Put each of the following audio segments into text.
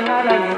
la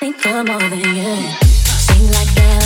Think I'm more than you. Seems like that.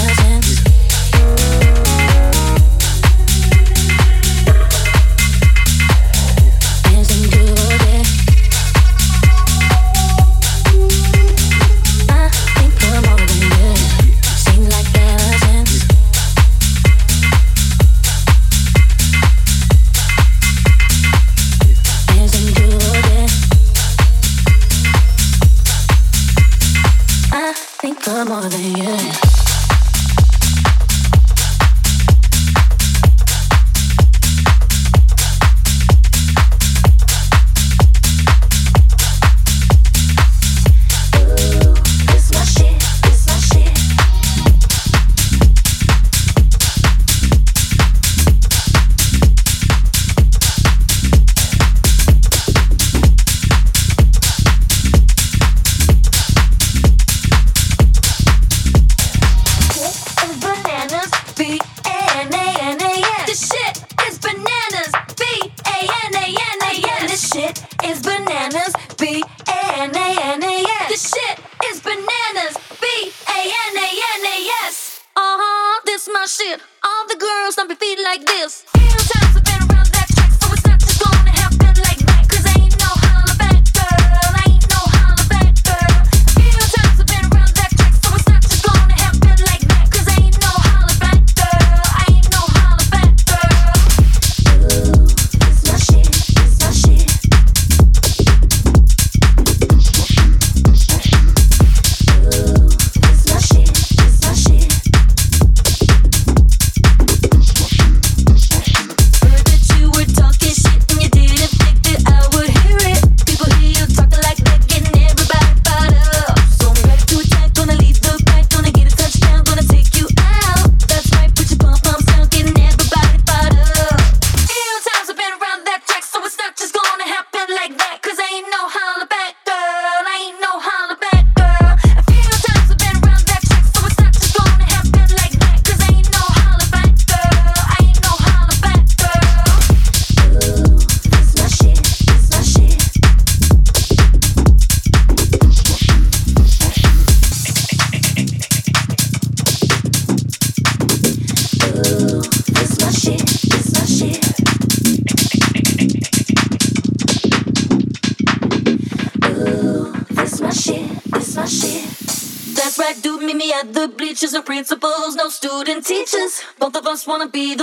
just wanna be the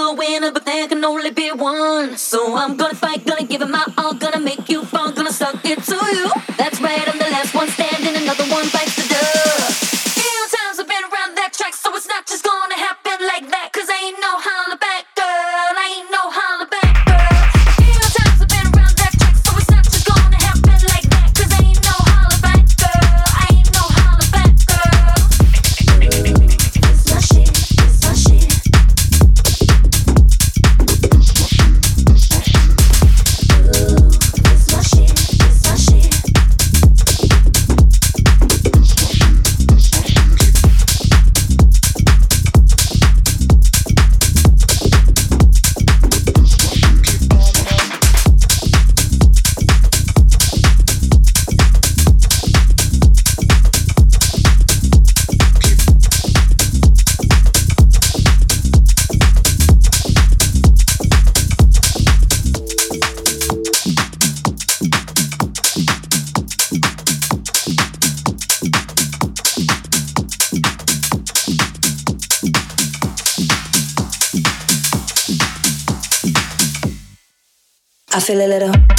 feel a little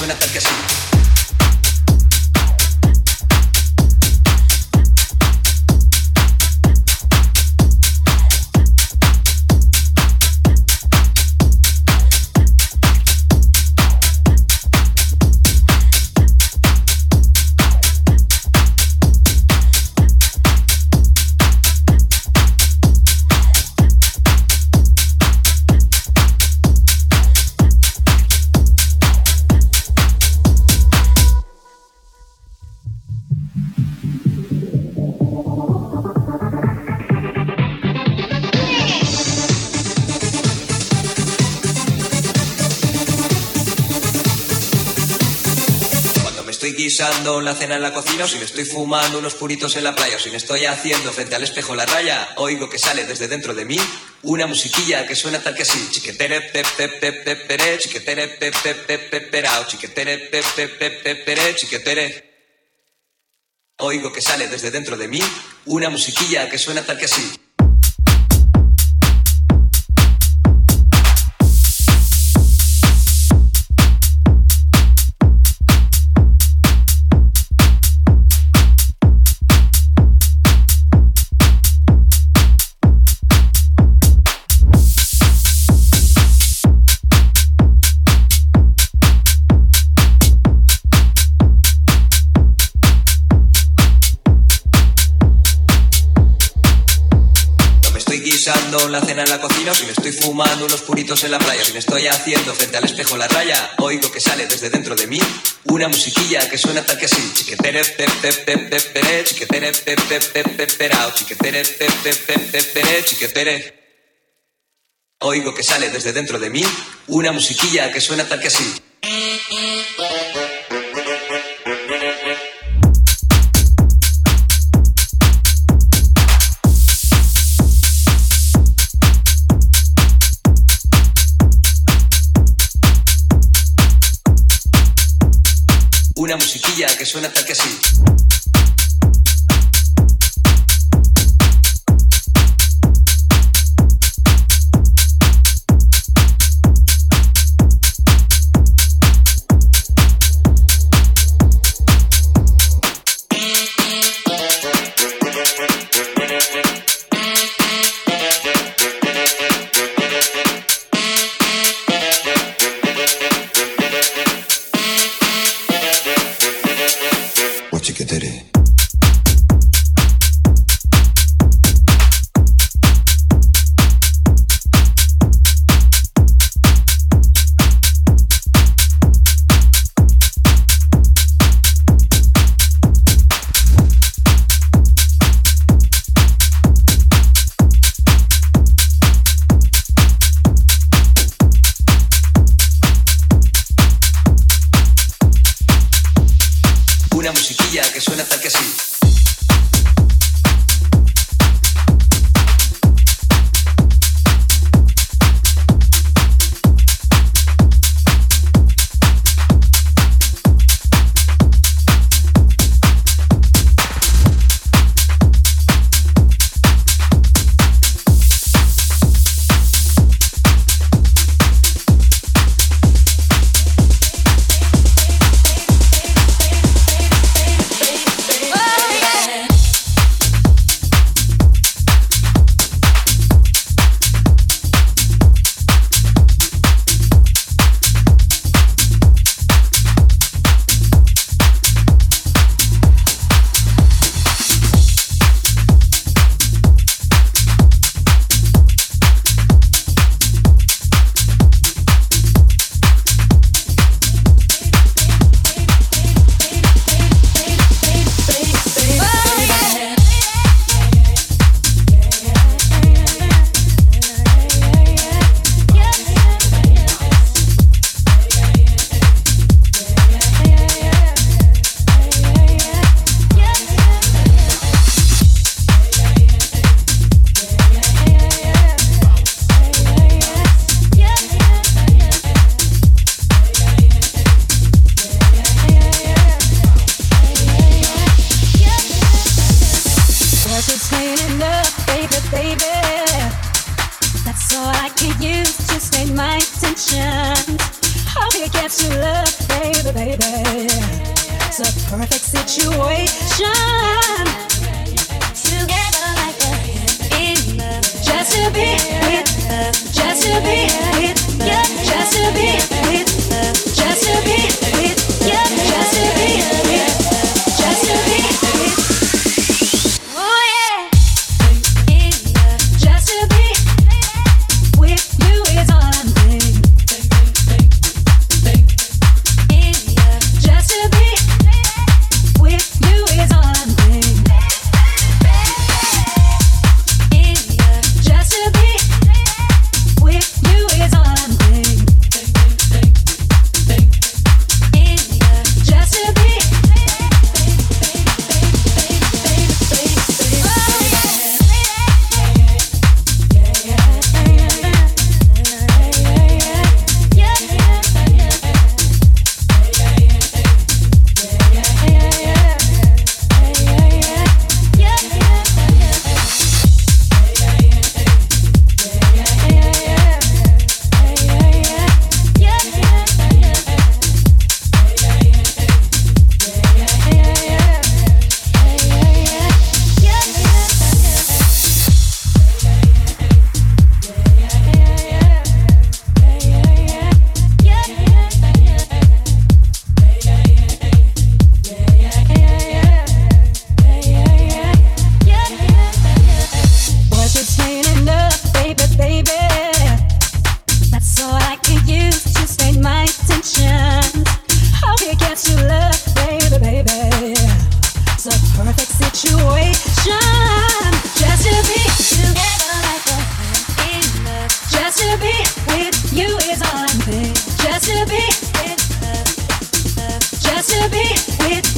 suena tal que la cena en la cocina, o si me estoy fumando unos puritos en la playa, o si me estoy haciendo frente al espejo la raya, oigo que sale desde dentro de mí una musiquilla que suena tal que así. Chiquetere pe pe pe pe pere, chiquetere pe pe pe pe perao, chiquetere pe pe pe pe pere, chiquetere. Oigo que sale desde dentro de mí una musiquilla que suena tal que así. Estoy guisando la cena en la cocina, o si me estoy fumando unos puritos en la playa, o si me estoy haciendo frente al espejo la raya, oigo que sale desde dentro de mí una musiquilla que suena tal que así. Chiquetere pe pe pe pe pere, chiquetere pe pe pe pe perao, chiquetere pe pe pe pe pere, chiquetere. Oigo que sale desde dentro de mí una musiquilla que suena tal que así. Que suena tal que así. just to be with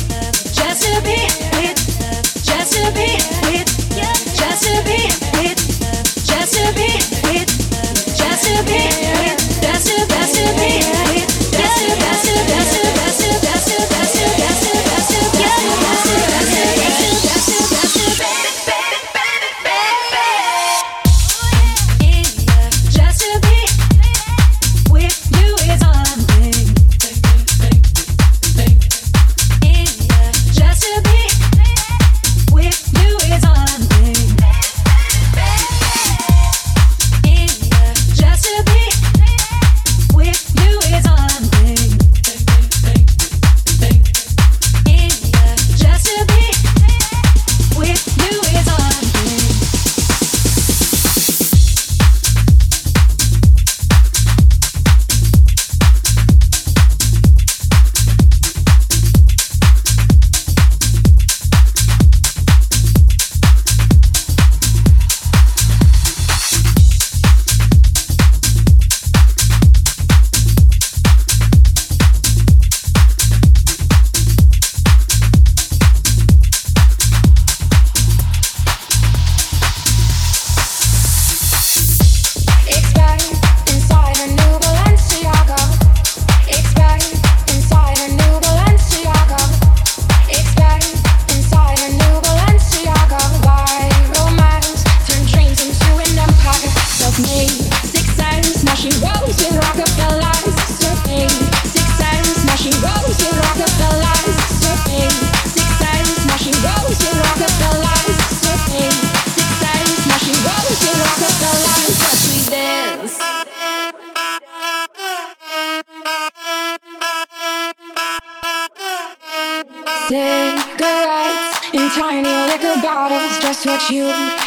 bottles, just what you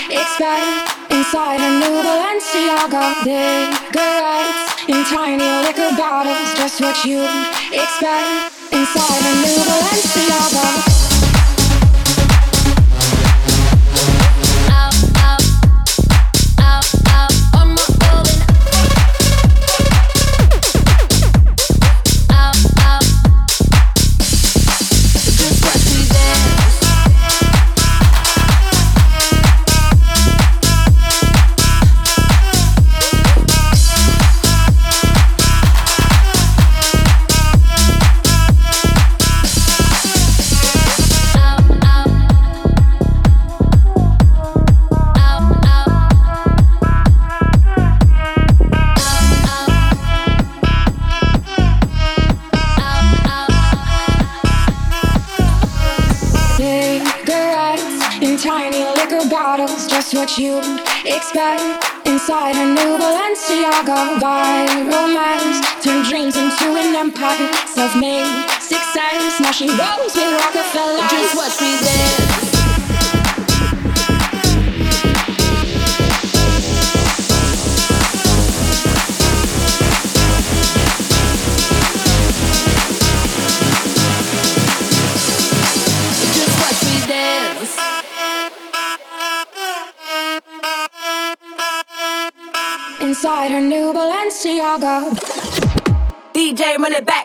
expect. Inside a new Balenciaga, cigarettes in tiny liquor bottles, just what you expect. Inside a new Balenciaga. I'm of self-made, six times. smashing. she with Rockefeller. Just watch me dance inside her new Balenciaga. DJ, run it back.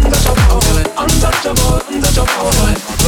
untouchable, untouchable.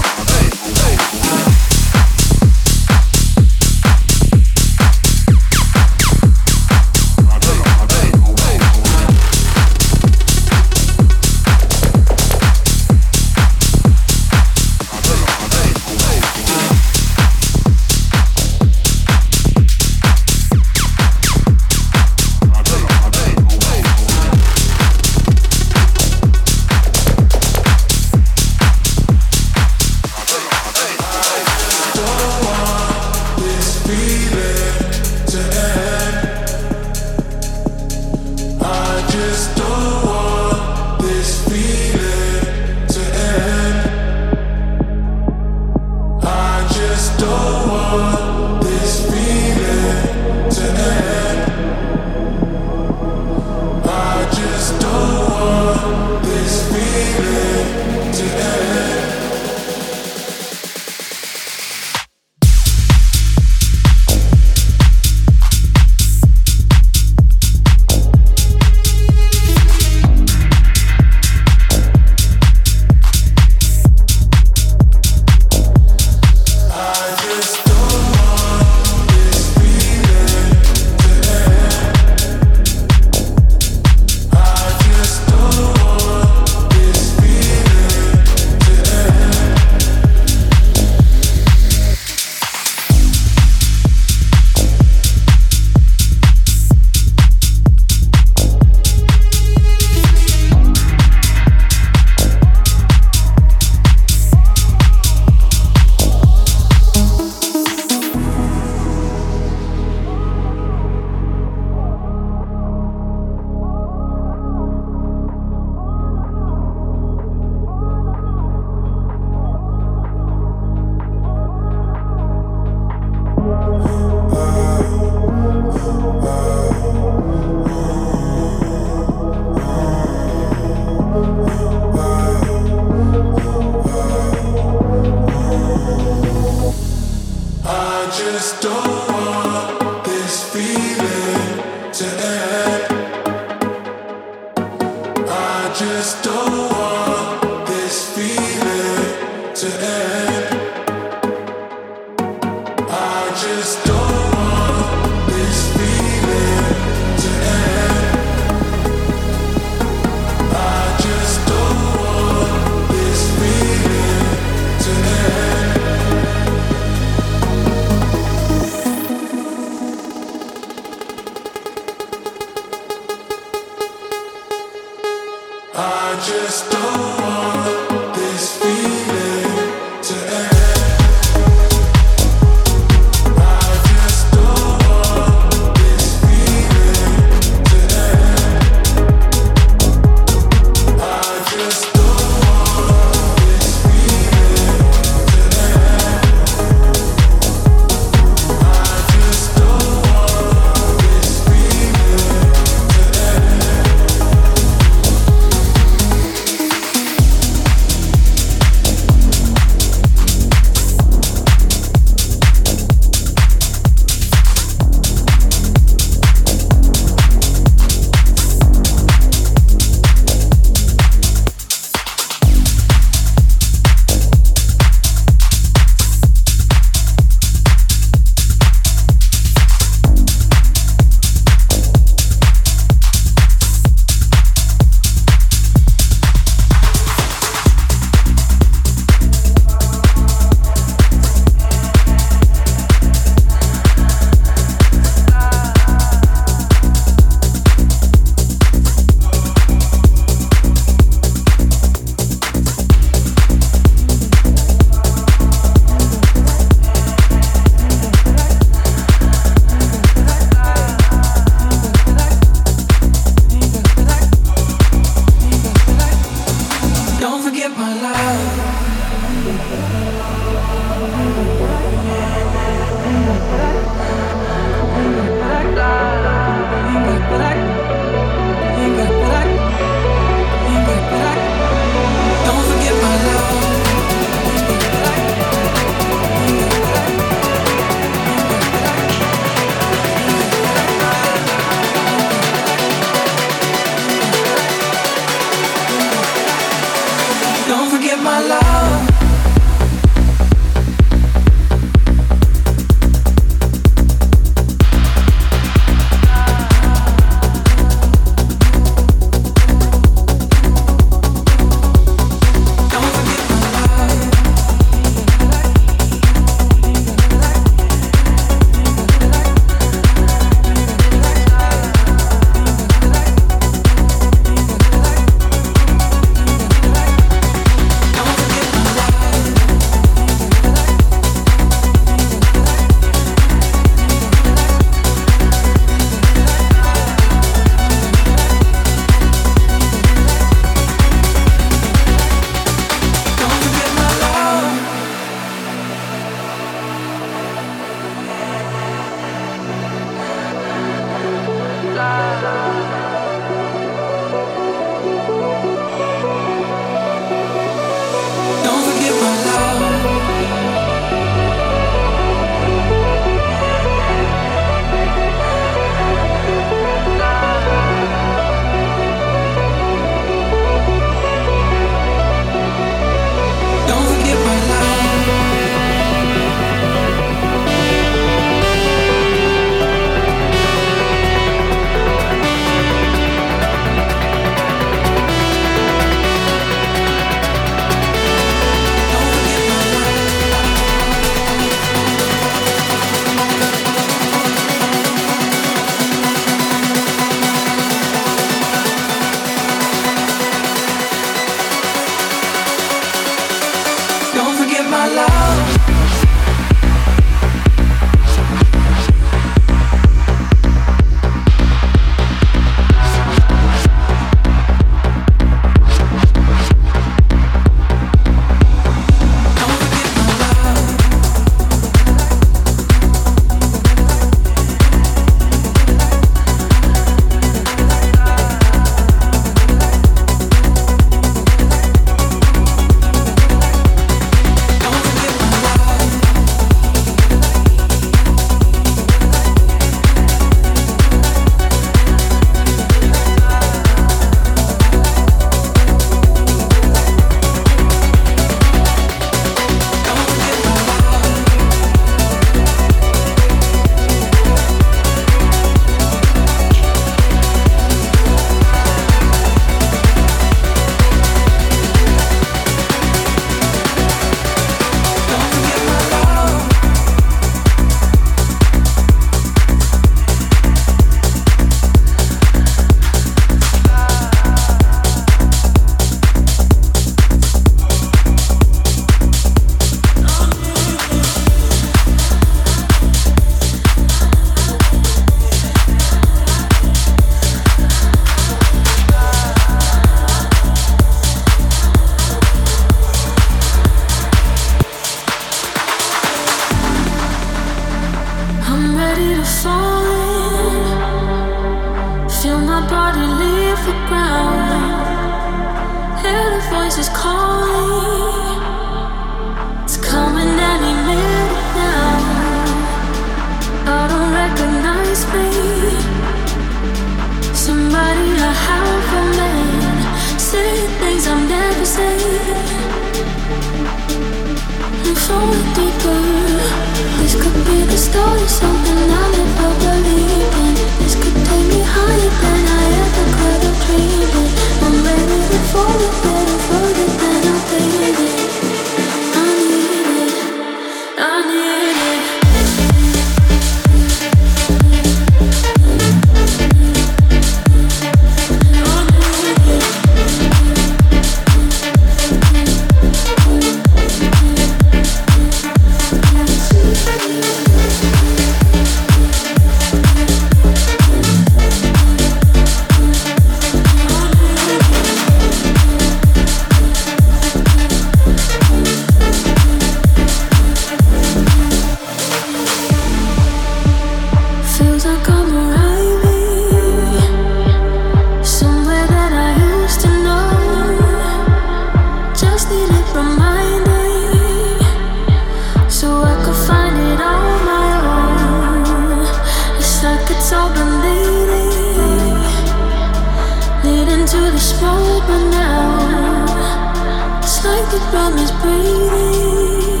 to this moment right now. It's like the problem is breathing.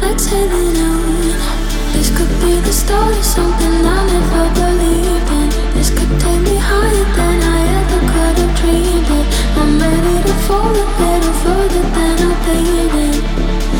Let's head it out. This could be the start of something I never believed in. This could take me higher than I ever could have dreamed it. I'm ready to fall a little further than I've been in.